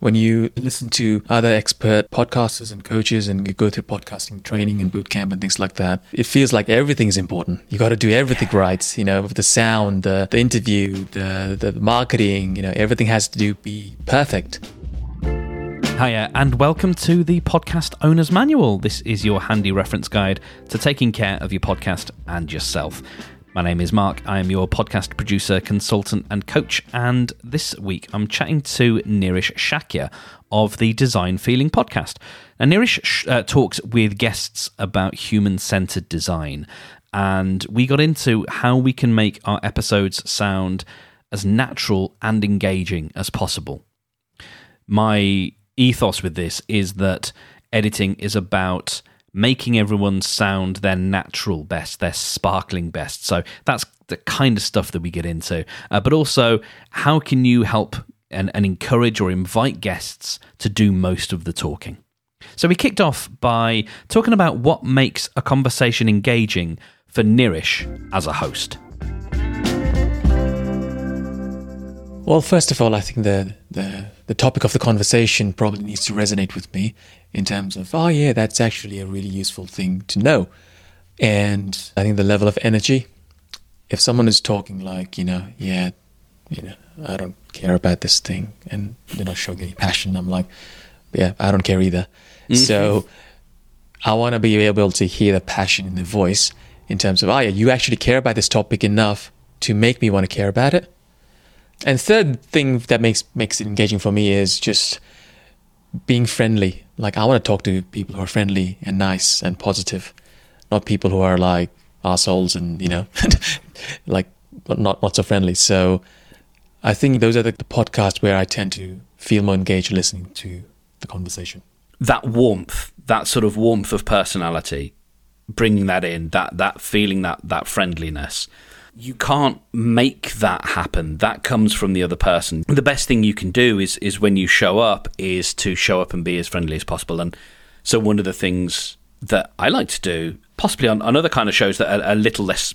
when you listen to other expert podcasters and coaches and you go through podcasting training and boot camp and things like that, it feels like everything is important. You got to do everything right, you know, the sound, the, the interview, the, the marketing, you know, everything has to do be perfect. Hiya, and welcome to the Podcast Owner's Manual. This is your handy reference guide to taking care of your podcast and yourself. My name is Mark. I am your podcast producer, consultant, and coach. And this week I'm chatting to Nirish Shakya of the Design Feeling podcast. Now, Nirish uh, talks with guests about human centered design. And we got into how we can make our episodes sound as natural and engaging as possible. My ethos with this is that editing is about making everyone sound their natural best, their sparkling best. So that's the kind of stuff that we get into. Uh, but also, how can you help and, and encourage or invite guests to do most of the talking? So we kicked off by talking about what makes a conversation engaging for Nirish as a host. Well, first of all, I think the, the the topic of the conversation probably needs to resonate with me in terms of, oh yeah, that's actually a really useful thing to know. And I think the level of energy, if someone is talking like, you know, yeah, you know, I don't care about this thing, and they're not showing any passion, I'm like, yeah, I don't care either. Mm-hmm. So I want to be able to hear the passion in the voice in terms of, oh yeah, you actually care about this topic enough to make me want to care about it. And third thing that makes makes it engaging for me is just being friendly. Like I want to talk to people who are friendly and nice and positive, not people who are like assholes and you know, like not not so friendly. So I think those are the, the podcasts where I tend to feel more engaged listening to the conversation. That warmth, that sort of warmth of personality, bringing that in, that that feeling, that that friendliness you can't make that happen. That comes from the other person. The best thing you can do is is when you show up is to show up and be as friendly as possible. And so one of the things that I like to do, possibly on, on other kind of shows that are a little less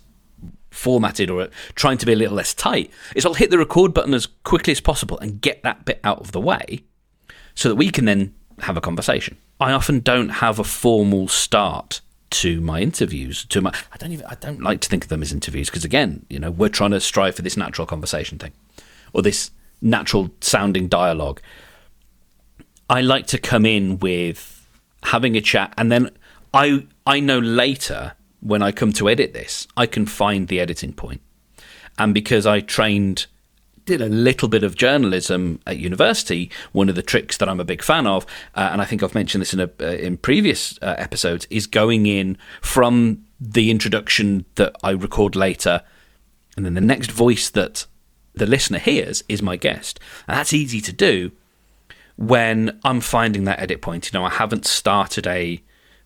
formatted or trying to be a little less tight, is I'll hit the record button as quickly as possible and get that bit out of the way so that we can then have a conversation. I often don't have a formal start to my interviews to my I don't even I don't like to think of them as interviews because again you know we're trying to strive for this natural conversation thing or this natural sounding dialogue. I like to come in with having a chat and then I I know later when I come to edit this I can find the editing point. And because I trained did a little bit of journalism at university, one of the tricks that I'm a big fan of, uh, and I think I've mentioned this in a, uh, in previous uh, episodes, is going in from the introduction that I record later, and then the next voice that the listener hears is my guest, and that's easy to do when I'm finding that edit point. You know, I haven't started a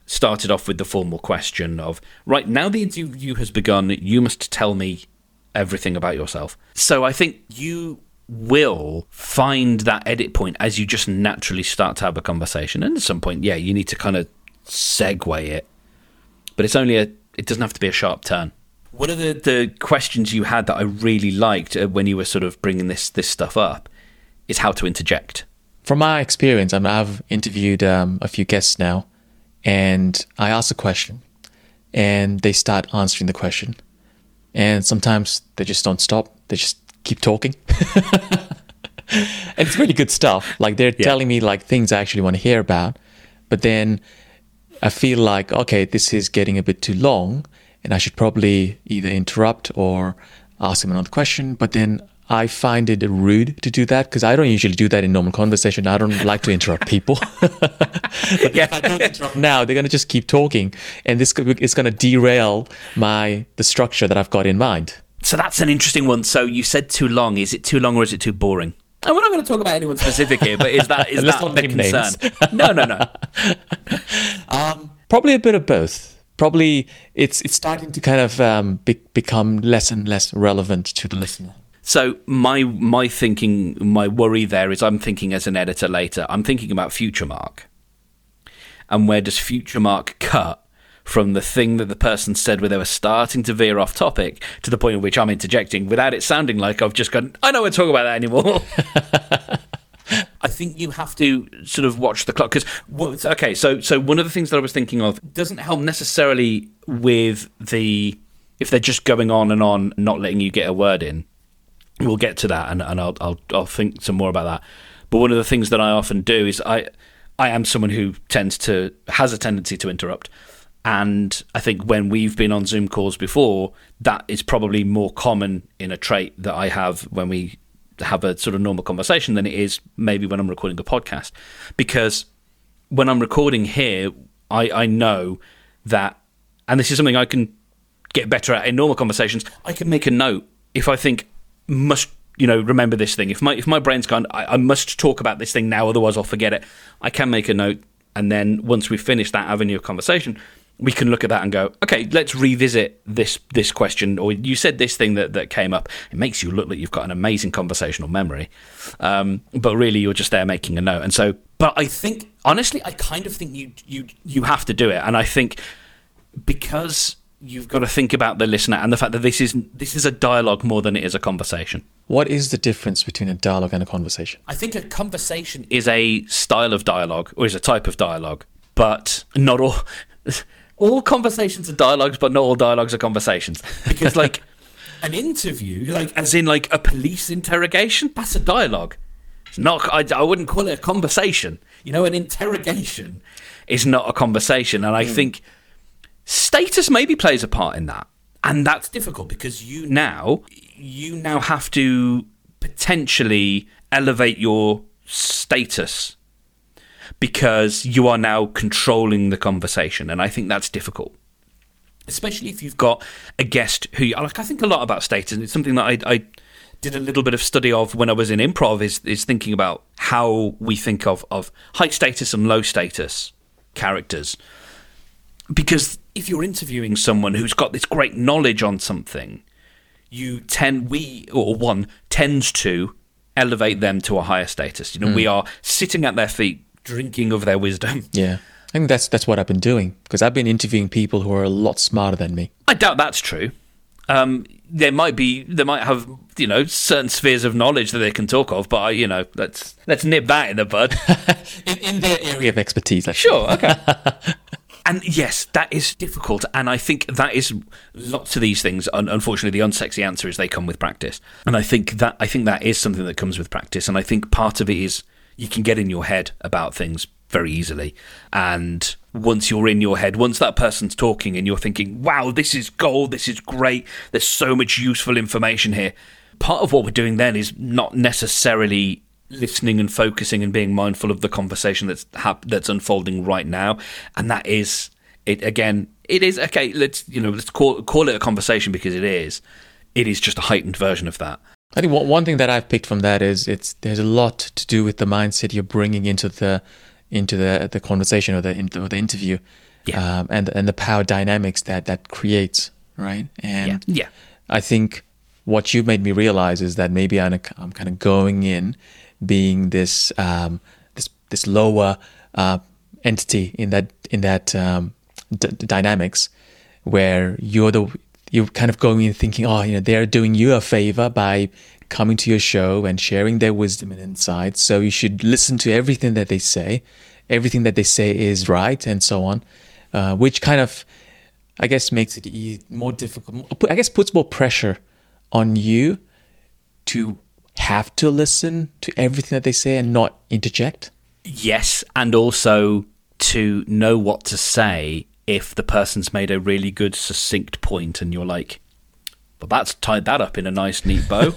started off with the formal question of right now the interview has begun. You must tell me everything about yourself. So I think you will find that edit point as you just naturally start to have a conversation. And at some point, yeah, you need to kind of segue it. But it's only a, it doesn't have to be a sharp turn. One of the, the questions you had that I really liked uh, when you were sort of bringing this, this stuff up is how to interject. From my experience, I mean, I've interviewed um, a few guests now, and I ask a question, and they start answering the question and sometimes they just don't stop. They just keep talking. and it's really good stuff. Like they're yeah. telling me like things I actually want to hear about, but then I feel like okay, this is getting a bit too long, and I should probably either interrupt or ask them another question. But then I find it rude to do that because I don't usually do that in normal conversation. I don't like to interrupt people. but yeah. if I don't interrupt now, they're going to just keep talking, and this is going to derail my the structure that I've got in mind. So that's an interesting one. So you said too long. Is it too long or is it too boring? And we're not going to talk about anyone specific here, but is that is that the concern? no, no, no. Um, probably a bit of both. Probably it's it's starting to kind of um, be- become less and less relevant to the listener. So my my thinking, my worry there is, I'm thinking as an editor later. I'm thinking about future mark, and where does future mark cut from the thing that the person said where they were starting to veer off topic to the point at which I'm interjecting without it sounding like I've just gone. I don't want to talk about that anymore. I think you have to sort of watch the clock because okay, so so one of the things that I was thinking of doesn't help necessarily with the if they're just going on and on, not letting you get a word in. We'll get to that, and, and I'll, I'll I'll think some more about that. But one of the things that I often do is I I am someone who tends to has a tendency to interrupt. And I think when we've been on Zoom calls before, that is probably more common in a trait that I have when we have a sort of normal conversation than it is maybe when I'm recording a podcast. Because when I'm recording here, I, I know that, and this is something I can get better at in normal conversations, I can make a note if I think must you know remember this thing. If my if my brain's gone, I, I must talk about this thing now, otherwise I'll forget it. I can make a note, and then once we've finished that avenue of conversation, we can look at that and go, okay, let's revisit this this question. Or you said this thing that, that came up. It makes you look like you've got an amazing conversational memory, um, but really you're just there making a note. And so, but I think honestly, I kind of think you you you have to do it. And I think because you've got to think about the listener and the fact that this is this is a dialogue more than it is a conversation. What is the difference between a dialogue and a conversation? I think a conversation is a style of dialogue or is a type of dialogue, but not all all conversations are dialogues, but not all dialogues are conversations. Because like an interview, like as in like a police interrogation, that's a dialogue. It's not. I, I wouldn't call it a conversation. You know, an interrogation is not a conversation, and I mm. think status maybe plays a part in that, and that's difficult because you now you now have to potentially elevate your status because you are now controlling the conversation. And I think that's difficult. Especially if you've got a guest who, like, I think a lot about status. It's something that I, I did a little bit of study of when I was in improv. Is is thinking about how we think of of high status and low status characters. Because if you're interviewing someone who's got this great knowledge on something, you tend we or one tends to elevate them to a higher status. You know, mm. we are sitting at their feet, drinking of their wisdom. Yeah. I think that's that's what I've been doing because I've been interviewing people who are a lot smarter than me. I doubt that's true. Um, there might be, they might have, you know, certain spheres of knowledge that they can talk of, but you know, let's let's nip that in the bud. in, in, their area of expertise, sure, okay. and yes, that is difficult, and I think that is lots of these things. Unfortunately, the unsexy answer is they come with practice, and I think that I think that is something that comes with practice, and I think part of it is you can get in your head about things very easily. And once you're in your head, once that person's talking and you're thinking, wow, this is gold, this is great, there's so much useful information here. Part of what we're doing then is not necessarily listening and focusing and being mindful of the conversation that's hap- that's unfolding right now, and that is it. Again, it is okay. Let's you know let's call call it a conversation because it is. It is just a heightened version of that. I think one thing that I've picked from that is it's there's a lot to do with the mindset you're bringing into the into the the conversation or the or the interview, yeah. um, and and the power dynamics that that creates, right? And yeah. yeah. I think what you've made me realize is that maybe I'm, I'm kind of going in being this um, this this lower uh, entity in that in that um, d- dynamics where you're the you're kind of going in thinking, oh, you know, they're doing you a favor by coming to your show and sharing their wisdom and insights. So you should listen to everything that they say. Everything that they say is right, and so on. Uh, which kind of, I guess, makes it more difficult. I guess puts more pressure on you to have to listen to everything that they say and not interject. Yes, and also to know what to say if the person's made a really good, succinct point and you're like, but that's tied that up in a nice, neat bow.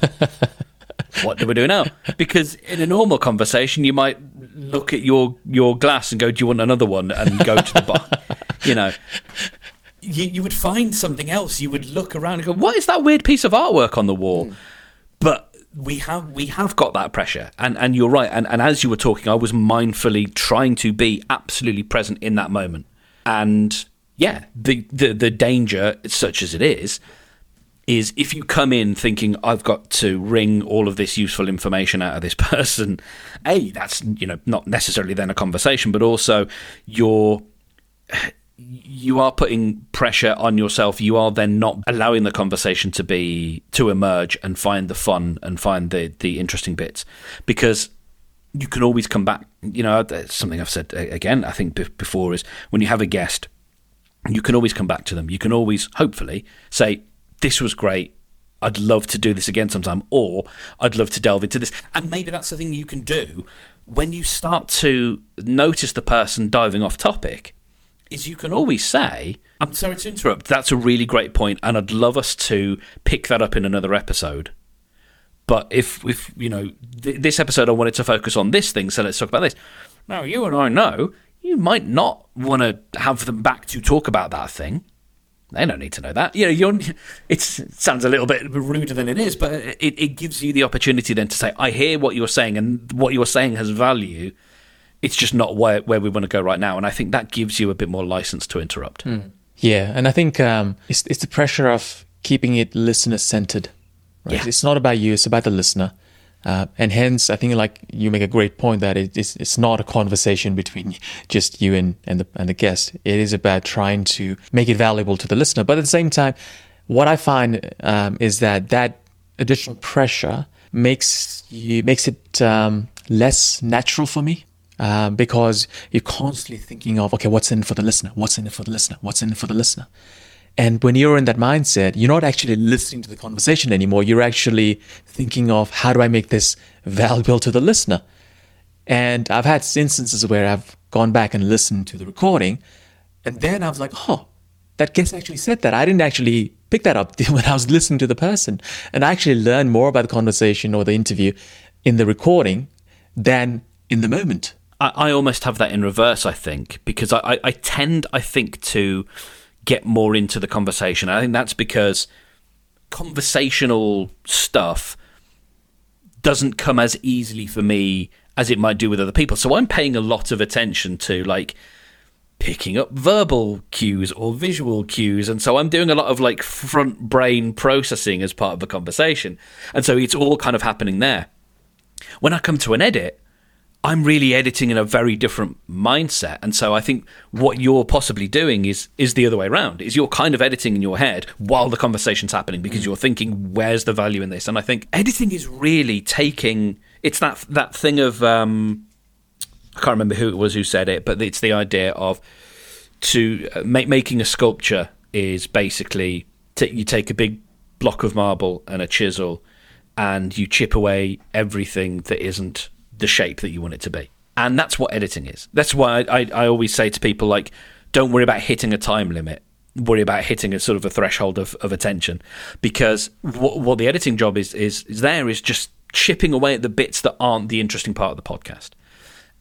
what do we do now? Because in a normal conversation, you might look at your, your glass and go, Do you want another one? And go to the bar. you know, you, you would find something else. You would look around and go, What is that weird piece of artwork on the wall? Mm. But we have we have got that pressure. And and you're right. And, and as you were talking i was mindfully trying to be absolutely present in that moment. And yeah, the, the, the danger, such as it is, is if you come in thinking I've got to wring all of this useful information out of this person, a that's you know not necessarily then a conversation, but also you're you are putting pressure on yourself. You are then not allowing the conversation to be to emerge and find the fun and find the the interesting bits because you can always come back. You know, something I've said again, I think before is when you have a guest, you can always come back to them. You can always, hopefully, say, This was great. I'd love to do this again sometime, or I'd love to delve into this. And maybe that's the thing you can do when you start to notice the person diving off topic. Is you can always say, I'm sorry to interrupt, that's a really great point, and I'd love us to pick that up in another episode. But if, if you know, th- this episode I wanted to focus on this thing, so let's talk about this. Now, you and I know you might not want to have them back to talk about that thing. They don't need to know that. You know, you're, it sounds a little bit ruder than it is, but it, it gives you the opportunity then to say, I hear what you're saying, and what you're saying has value. It's just not where, where we want to go right now. And I think that gives you a bit more license to interrupt. Mm. Yeah. And I think um, it's, it's the pressure of keeping it listener centered. Right? Yeah. It's not about you, it's about the listener. Uh, and hence, I think like you make a great point that it, it's it's not a conversation between just you and and the and the guest. It is about trying to make it valuable to the listener. But at the same time, what I find um, is that that additional pressure makes you makes it um, less natural for me. Uh, because you're constantly thinking of okay, what's in it for the listener? What's in it for the listener? What's in it for the listener? And when you're in that mindset, you're not actually listening to the conversation anymore. You're actually thinking of how do I make this valuable to the listener? And I've had instances where I've gone back and listened to the recording, and then I was like, oh, that guest actually said that. I didn't actually pick that up when I was listening to the person. And I actually learned more about the conversation or the interview in the recording than in the moment. I, I almost have that in reverse, I think, because I, I, I tend, I think, to get more into the conversation. I think that's because conversational stuff doesn't come as easily for me as it might do with other people. So I'm paying a lot of attention to like picking up verbal cues or visual cues and so I'm doing a lot of like front brain processing as part of the conversation. And so it's all kind of happening there. When I come to an edit, I'm really editing in a very different mindset. And so I think what you're possibly doing is is the other way around. Is you're kind of editing in your head while the conversation's happening because mm. you're thinking where's the value in this? And I think editing is really taking it's that that thing of um, I can't remember who it was who said it, but it's the idea of to uh, make making a sculpture is basically t- you take a big block of marble and a chisel and you chip away everything that isn't the shape that you want it to be. And that's what editing is. That's why I, I, I always say to people, like, don't worry about hitting a time limit. Worry about hitting a sort of a threshold of, of attention. Because what, what the editing job is, is, is there is just chipping away at the bits that aren't the interesting part of the podcast.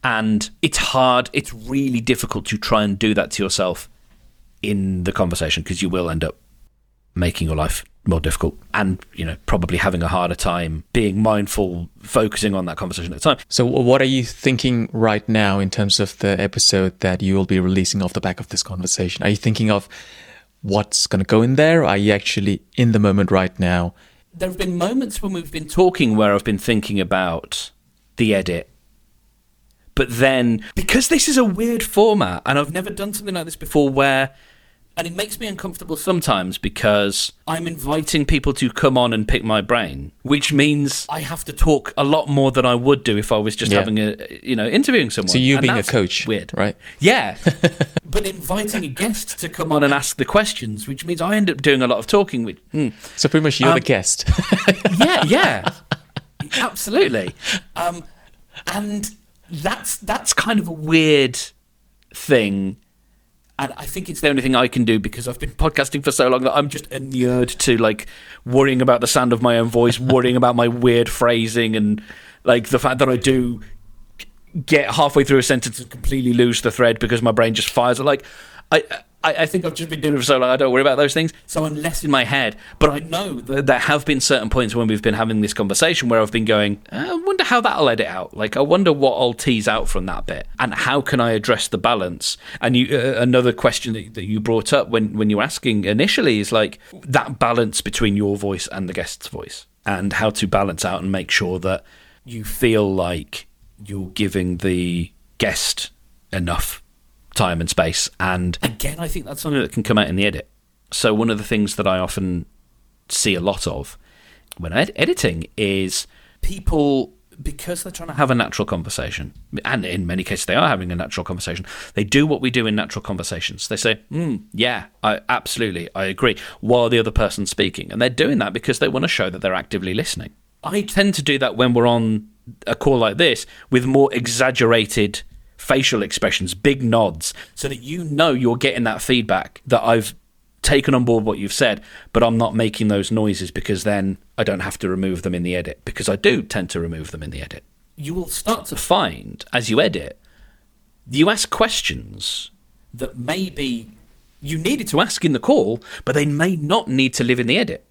And it's hard, it's really difficult to try and do that to yourself in the conversation because you will end up making your life more difficult and you know probably having a harder time being mindful focusing on that conversation at the time. So what are you thinking right now in terms of the episode that you will be releasing off the back of this conversation? Are you thinking of what's going to go in there? Are you actually in the moment right now? There have been moments when we've been talking where i've been thinking about the edit but then because this is a weird format and i've never done something like this before where and it makes me uncomfortable sometimes because I'm inviting people to come on and pick my brain, which means I have to talk a lot more than I would do if I was just yeah. having a, you know, interviewing someone. So you being a coach, weird, right? Yeah, but inviting a guest to come on and ask the questions, which means I end up doing a lot of talking. Which, hmm. So pretty much you're um, the guest. yeah, yeah, absolutely. Um, and that's that's kind of a weird thing and I think it's the only thing I can do because I've been podcasting for so long that I'm just inured to like worrying about the sound of my own voice, worrying about my weird phrasing, and like the fact that I do get halfway through a sentence and completely lose the thread because my brain just fires. Like I I, I, think I've just been doing it for so long. I don't worry about those things. So I'm less in my head. But I know that there have been certain points when we've been having this conversation where I've been going, I wonder how that'll edit out. Like, I wonder what I'll tease out from that bit, and how can I address the balance. And you, uh, another question that, that you brought up when when you were asking initially is like that balance between your voice and the guest's voice, and how to balance out and make sure that you feel like you're giving the guest enough time and space. And again, I think that's something that can come out in the edit. So one of the things that I often see a lot of when ed- editing is people because they're trying to have a natural conversation, and in many cases they are having a natural conversation, they do what we do in natural conversations. They say, mm, "Yeah, I absolutely, I agree," while the other person's speaking, and they're doing that because they want to show that they're actively listening. I tend to do that when we're on a call like this with more exaggerated facial expressions, big nods, so that you know you're getting that feedback that I've taken on board what you've said, but I'm not making those noises because then I don't have to remove them in the edit because I do tend to remove them in the edit. You will start to find as you edit, you ask questions that maybe you needed to ask in the call, but they may not need to live in the edit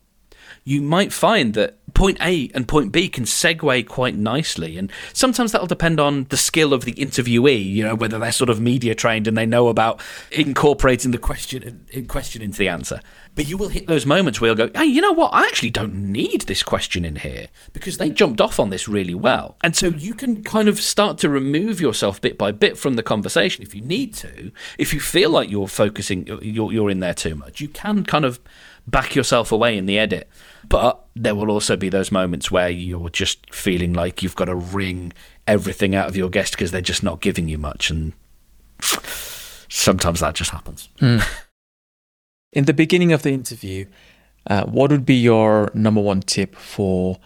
you might find that point A and point B can segue quite nicely. And sometimes that'll depend on the skill of the interviewee, you know, whether they're sort of media trained and they know about incorporating the question in question into the answer. But you will hit those moments where you'll go, hey, you know what? I actually don't need this question in here because they jumped off on this really well. And so you can kind of start to remove yourself bit by bit from the conversation if you need to. If you feel like you're focusing, you're, you're in there too much, you can kind of back yourself away in the edit. But there will also be those moments where you're just feeling like you've got to wring everything out of your guest because they're just not giving you much. And sometimes that just happens. Mm. In the beginning of the interview, uh, what would be your number one tip for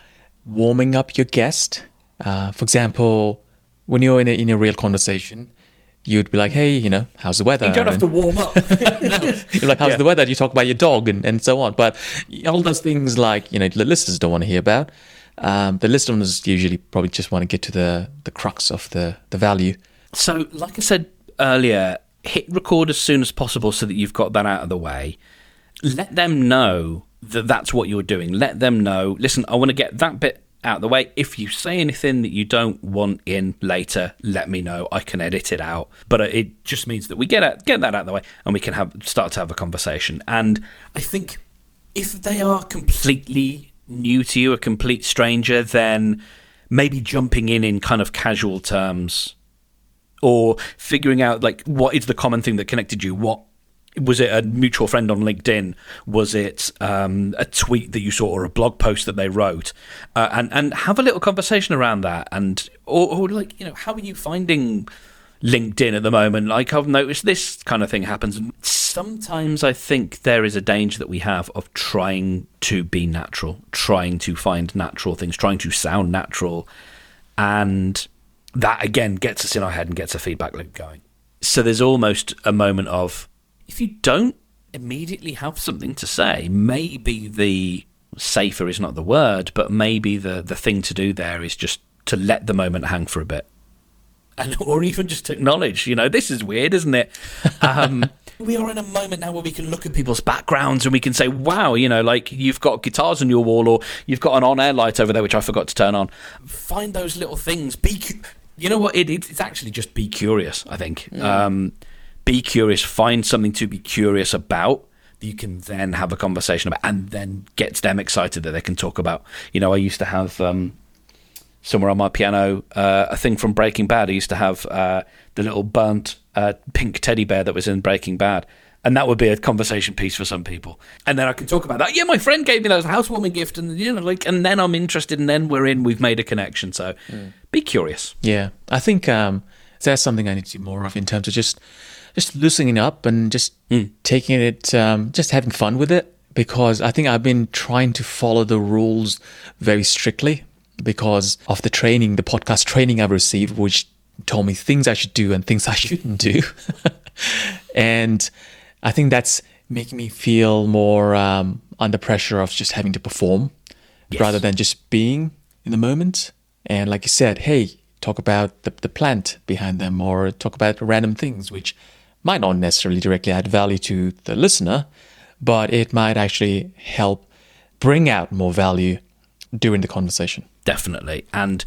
warming up your guest? Uh, for example, when you're in a, in a real conversation, you'd be like, hey, you know, how's the weather? You don't have to warm up. You're like, how's yeah. the weather? You talk about your dog and, and so on. But all those things like, you know, the listeners don't want to hear about. Um, the listeners usually probably just want to get to the, the crux of the, the value. So, like I said earlier, hit record as soon as possible so that you've got that out of the way. Let them know that that's what you're doing. Let them know, listen, I want to get that bit out of the way. If you say anything that you don't want in later, let me know. I can edit it out. But uh, it just means that we get out, get that out of the way and we can have start to have a conversation. And I think if they are completely new to you, a complete stranger, then maybe jumping in in kind of casual terms or figuring out like what is the common thing that connected you what was it a mutual friend on LinkedIn? Was it um, a tweet that you saw or a blog post that they wrote? Uh, and and have a little conversation around that. And or, or, like you know, how are you finding LinkedIn at the moment? Like I've noticed this kind of thing happens. Sometimes I think there is a danger that we have of trying to be natural, trying to find natural things, trying to sound natural, and that again gets us in our head and gets a feedback loop going. So there's almost a moment of if you don't immediately have something to say, maybe the safer is not the word, but maybe the, the thing to do there is just to let the moment hang for a bit. And, or even just to acknowledge, you know, this is weird, isn't it? Um, we are in a moment now where we can look at people's backgrounds and we can say, wow, you know, like you've got guitars on your wall or you've got an on air light over there, which I forgot to turn on. Find those little things. Be, cu- you know what? It, it's actually just be curious, I think. Mm. Um, be curious, find something to be curious about that you can then have a conversation about and then gets them excited that they can talk about. You know, I used to have um, somewhere on my piano uh, a thing from Breaking Bad. I used to have uh, the little burnt uh, pink teddy bear that was in Breaking Bad. And that would be a conversation piece for some people. And then I can talk about that. Yeah, my friend gave me that as a housewarming gift, and you know, like, and then I'm interested, and then we're in. We've made a connection. So, mm. be curious. Yeah, I think um, that's something I need to do more of in terms of just just loosening up and just mm. taking it, um, just having fun with it. Because I think I've been trying to follow the rules very strictly because of the training, the podcast training I've received, which told me things I should do and things I shouldn't do. and I think that's making me feel more um, under pressure of just having to perform yes. rather than just being in the moment. And like you said, hey, talk about the, the plant behind them or talk about random things, which might not necessarily directly add value to the listener, but it might actually help bring out more value during the conversation. Definitely. And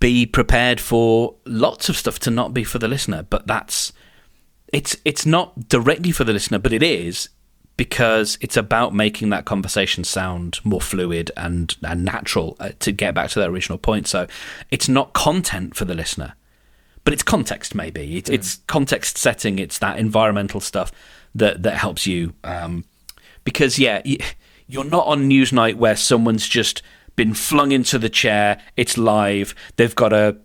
be prepared for lots of stuff to not be for the listener, but that's it's it's not directly for the listener, but it is because it's about making that conversation sound more fluid and, and natural uh, to get back to that original point. So it's not content for the listener but it's context maybe it, mm. it's context setting it's that environmental stuff that that helps you um, because yeah you're not on newsnight where someone's just been flung into the chair. It's live. They've got a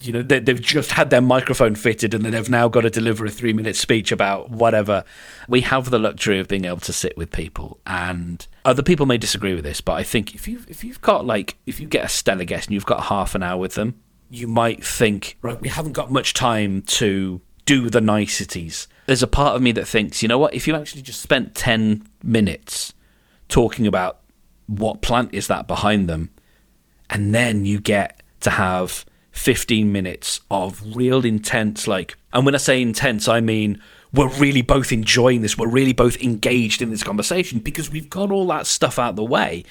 you know, they, have just had their microphone fitted and then they've now got to deliver a three minute speech about whatever. We have the luxury of being able to sit with people, and other people may disagree with this, but I think if you if you've got like if you get a stellar guest and you've got half an hour with them, you might think, right, we haven't got much time to do the niceties. There's a part of me that thinks, you know what, if you actually just spent 10 minutes talking about what plant is that behind them, and then you get to have 15 minutes of real intense, like, and when I say intense, I mean we're really both enjoying this, we're really both engaged in this conversation because we've got all that stuff out the way.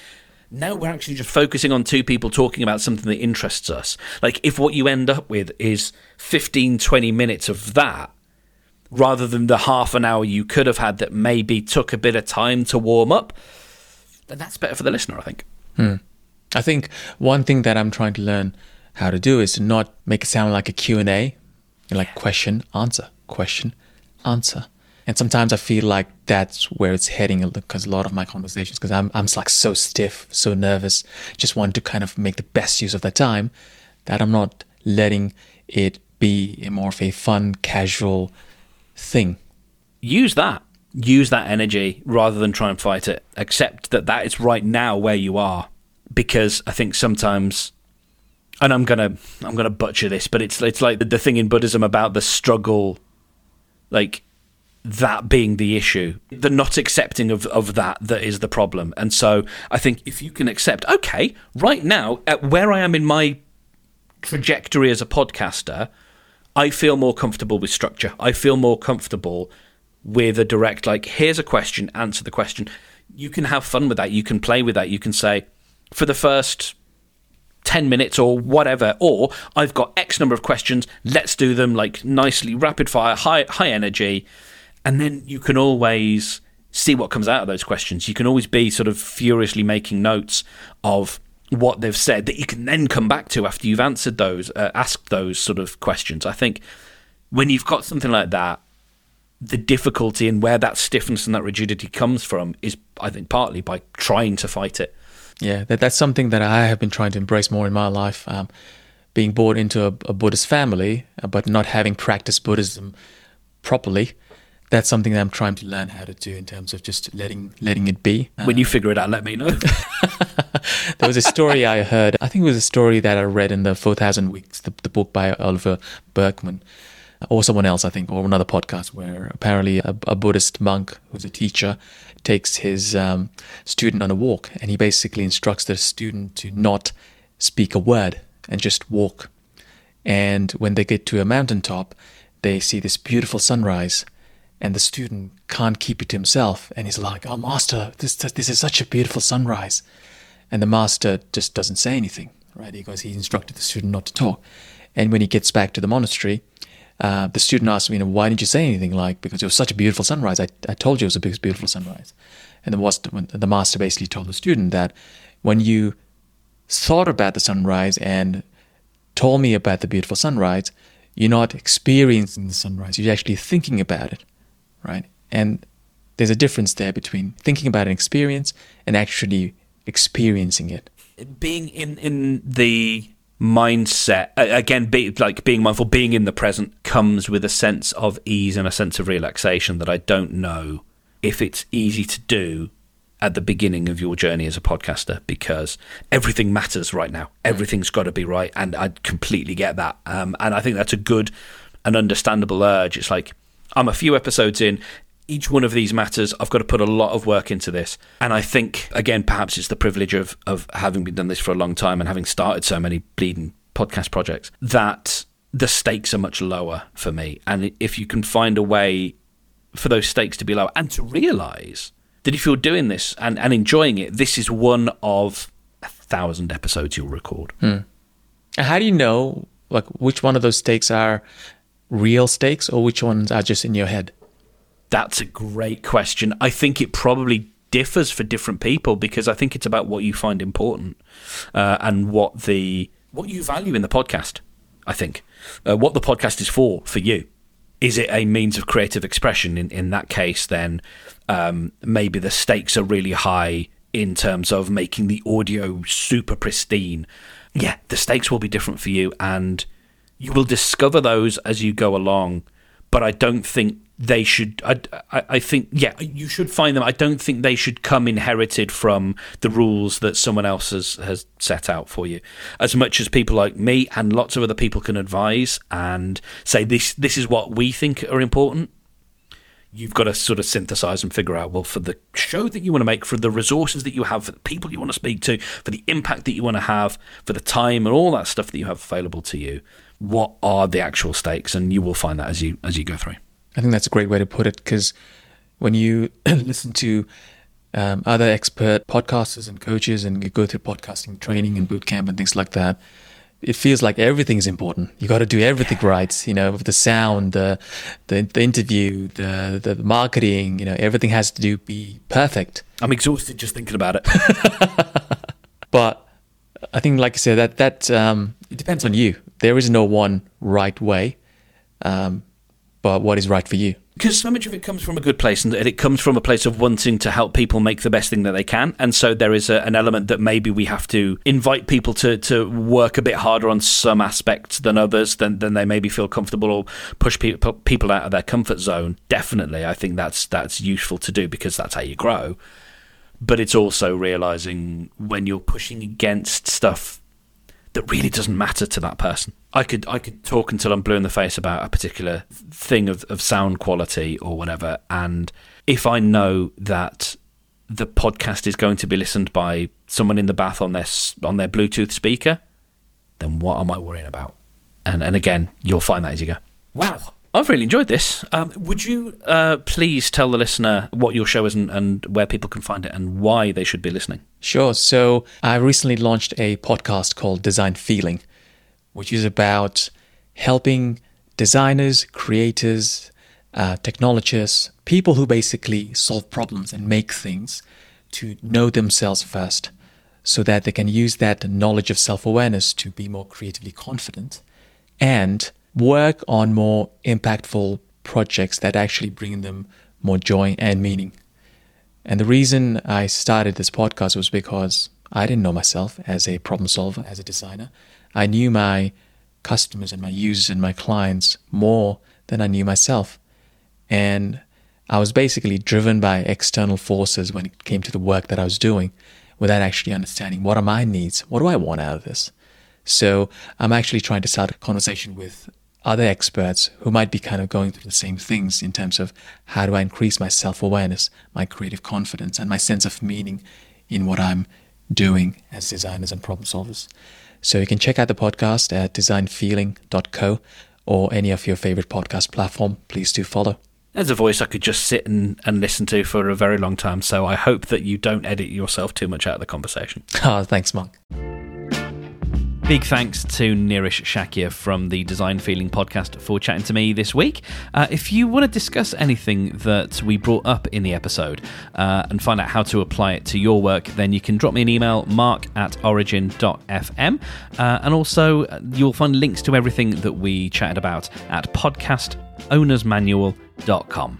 Now we're actually just focusing on two people talking about something that interests us. Like, if what you end up with is 15, 20 minutes of that, rather than the half an hour you could have had that maybe took a bit of time to warm up, then that's better for the listener, I think. Hmm. I think one thing that I'm trying to learn how to do is to not make it sound like a Q&A, like question, answer, question, answer. And sometimes I feel like that's where it's heading because a lot of my conversations, because I'm, I'm like so stiff, so nervous, just want to kind of make the best use of that time that I'm not letting it be more of a fun, casual thing. Use that. Use that energy rather than try and fight it. Accept that that is right now where you are. Because I think sometimes and I'm gonna I'm gonna butcher this, but it's it's like the, the thing in Buddhism about the struggle, like that being the issue, the not accepting of, of that that is the problem. And so I think if you can accept, okay, right now, at where I am in my trajectory as a podcaster, I feel more comfortable with structure. I feel more comfortable with a direct, like, here's a question, answer the question. You can have fun with that. You can play with that. You can say, for the first 10 minutes or whatever or I've got x number of questions let's do them like nicely rapid fire high high energy and then you can always see what comes out of those questions. You can always be sort of furiously making notes of what they've said that you can then come back to after you've answered those uh, asked those sort of questions. I think when you've got something like that the difficulty and where that stiffness and that rigidity comes from is i think partly by trying to fight it. Yeah, that, that's something that I have been trying to embrace more in my life. Um, being born into a, a, Buddhist family, uh, but not having practiced Buddhism properly, that's something that I'm trying to learn how to do in terms of just letting letting it be. When you figure it out, let me know. there was a story I heard. I think it was a story that I read in the Four Thousand Weeks, the, the book by Oliver Burkeman or someone else, I think, or another podcast where apparently a, a Buddhist monk who's a teacher takes his um, student on a walk and he basically instructs the student to not speak a word and just walk. And when they get to a mountaintop, they see this beautiful sunrise and the student can't keep it to himself and he's like, "Oh master, this this is such a beautiful sunrise." And the master just doesn't say anything, right? Because he instructed the student not to talk. And when he gets back to the monastery, uh, the student asks me, you know, why didn't you say anything? Like, because it was such a beautiful sunrise. I, I told you it was a beautiful sunrise. And the, the master basically told the student that when you thought about the sunrise and told me about the beautiful sunrise, you're not experiencing the sunrise. You're actually thinking about it, right? And there's a difference there between thinking about an experience and actually experiencing it. Being in, in the mindset again be, like being mindful being in the present comes with a sense of ease and a sense of relaxation that i don't know if it's easy to do at the beginning of your journey as a podcaster because everything matters right now everything's got to be right and i completely get that um, and i think that's a good and understandable urge it's like i'm a few episodes in each one of these matters, I've got to put a lot of work into this. And I think, again, perhaps it's the privilege of, of having been done this for a long time and having started so many bleeding podcast projects that the stakes are much lower for me. And if you can find a way for those stakes to be lower and to realize that if you're doing this and, and enjoying it, this is one of a thousand episodes you'll record. Hmm. How do you know like which one of those stakes are real stakes or which ones are just in your head? That's a great question. I think it probably differs for different people because I think it's about what you find important uh, and what the what you value in the podcast. I think uh, what the podcast is for for you. Is it a means of creative expression? In in that case, then um, maybe the stakes are really high in terms of making the audio super pristine. Yeah, the stakes will be different for you, and you will discover those as you go along. But I don't think they should. I, I, I, think, yeah, you should find them. I don't think they should come inherited from the rules that someone else has, has set out for you. As much as people like me and lots of other people can advise and say this this is what we think are important, you've got to sort of synthesize and figure out well for the show that you want to make for the resources that you have for the people you want to speak to for the impact that you want to have for the time and all that stuff that you have available to you what are the actual stakes and you will find that as you as you go through I think that's a great way to put it because when you listen to um, other expert podcasters and coaches and you go through podcasting training and boot camp and things like that, it feels like everything is important. You got to do everything right, you know, with the sound, the, the the interview, the the marketing, you know, everything has to do be perfect. I'm exhausted just thinking about it. but I think, like I said, that that um, it depends on you. There is no one right way. Um, but what is right for you. Because so much of it comes from a good place, and it comes from a place of wanting to help people make the best thing that they can. And so there is a, an element that maybe we have to invite people to, to work a bit harder on some aspects than others, than, than they maybe feel comfortable, or push pe- people out of their comfort zone. Definitely, I think that's that's useful to do because that's how you grow. But it's also realizing when you're pushing against stuff that really doesn't matter to that person. I could I could talk until I'm blue in the face about a particular thing of, of sound quality or whatever, and if I know that the podcast is going to be listened by someone in the bath on their on their Bluetooth speaker, then what am I worrying about? And and again, you'll find that as you go. Wow. I've really enjoyed this. Um, would you uh, please tell the listener what your show is and, and, where people can find it and why they should be listening? Sure. So, I recently launched a podcast called Design Feeling, which is about helping designers, creators, uh, technologists, people who basically solve problems and make things to know themselves first so that they can use that knowledge of self awareness to be more creatively confident and work on more impactful projects that actually bring them more joy and meaning. And the reason I started this podcast was because I didn't know myself as a problem solver, as a designer. I knew my customers and my users and my clients more than I knew myself. And I was basically driven by external forces when it came to the work that I was doing without actually understanding what are my needs? What do I want out of this? So I'm actually trying to start a conversation with other experts who might be kind of going through the same things in terms of how do I increase my self awareness, my creative confidence, and my sense of meaning in what I'm doing as designers and problem solvers. So you can check out the podcast at designfeeling.co or any of your favorite podcast platform. Please do follow. There's a voice I could just sit and, and listen to for a very long time. So I hope that you don't edit yourself too much out of the conversation. Oh, thanks, Mark. Big thanks to Nirish Shakya from the Design Feeling podcast for chatting to me this week. Uh, if you want to discuss anything that we brought up in the episode uh, and find out how to apply it to your work, then you can drop me an email, mark at origin.fm. Uh, and also, uh, you'll find links to everything that we chatted about at podcastownersmanual.com.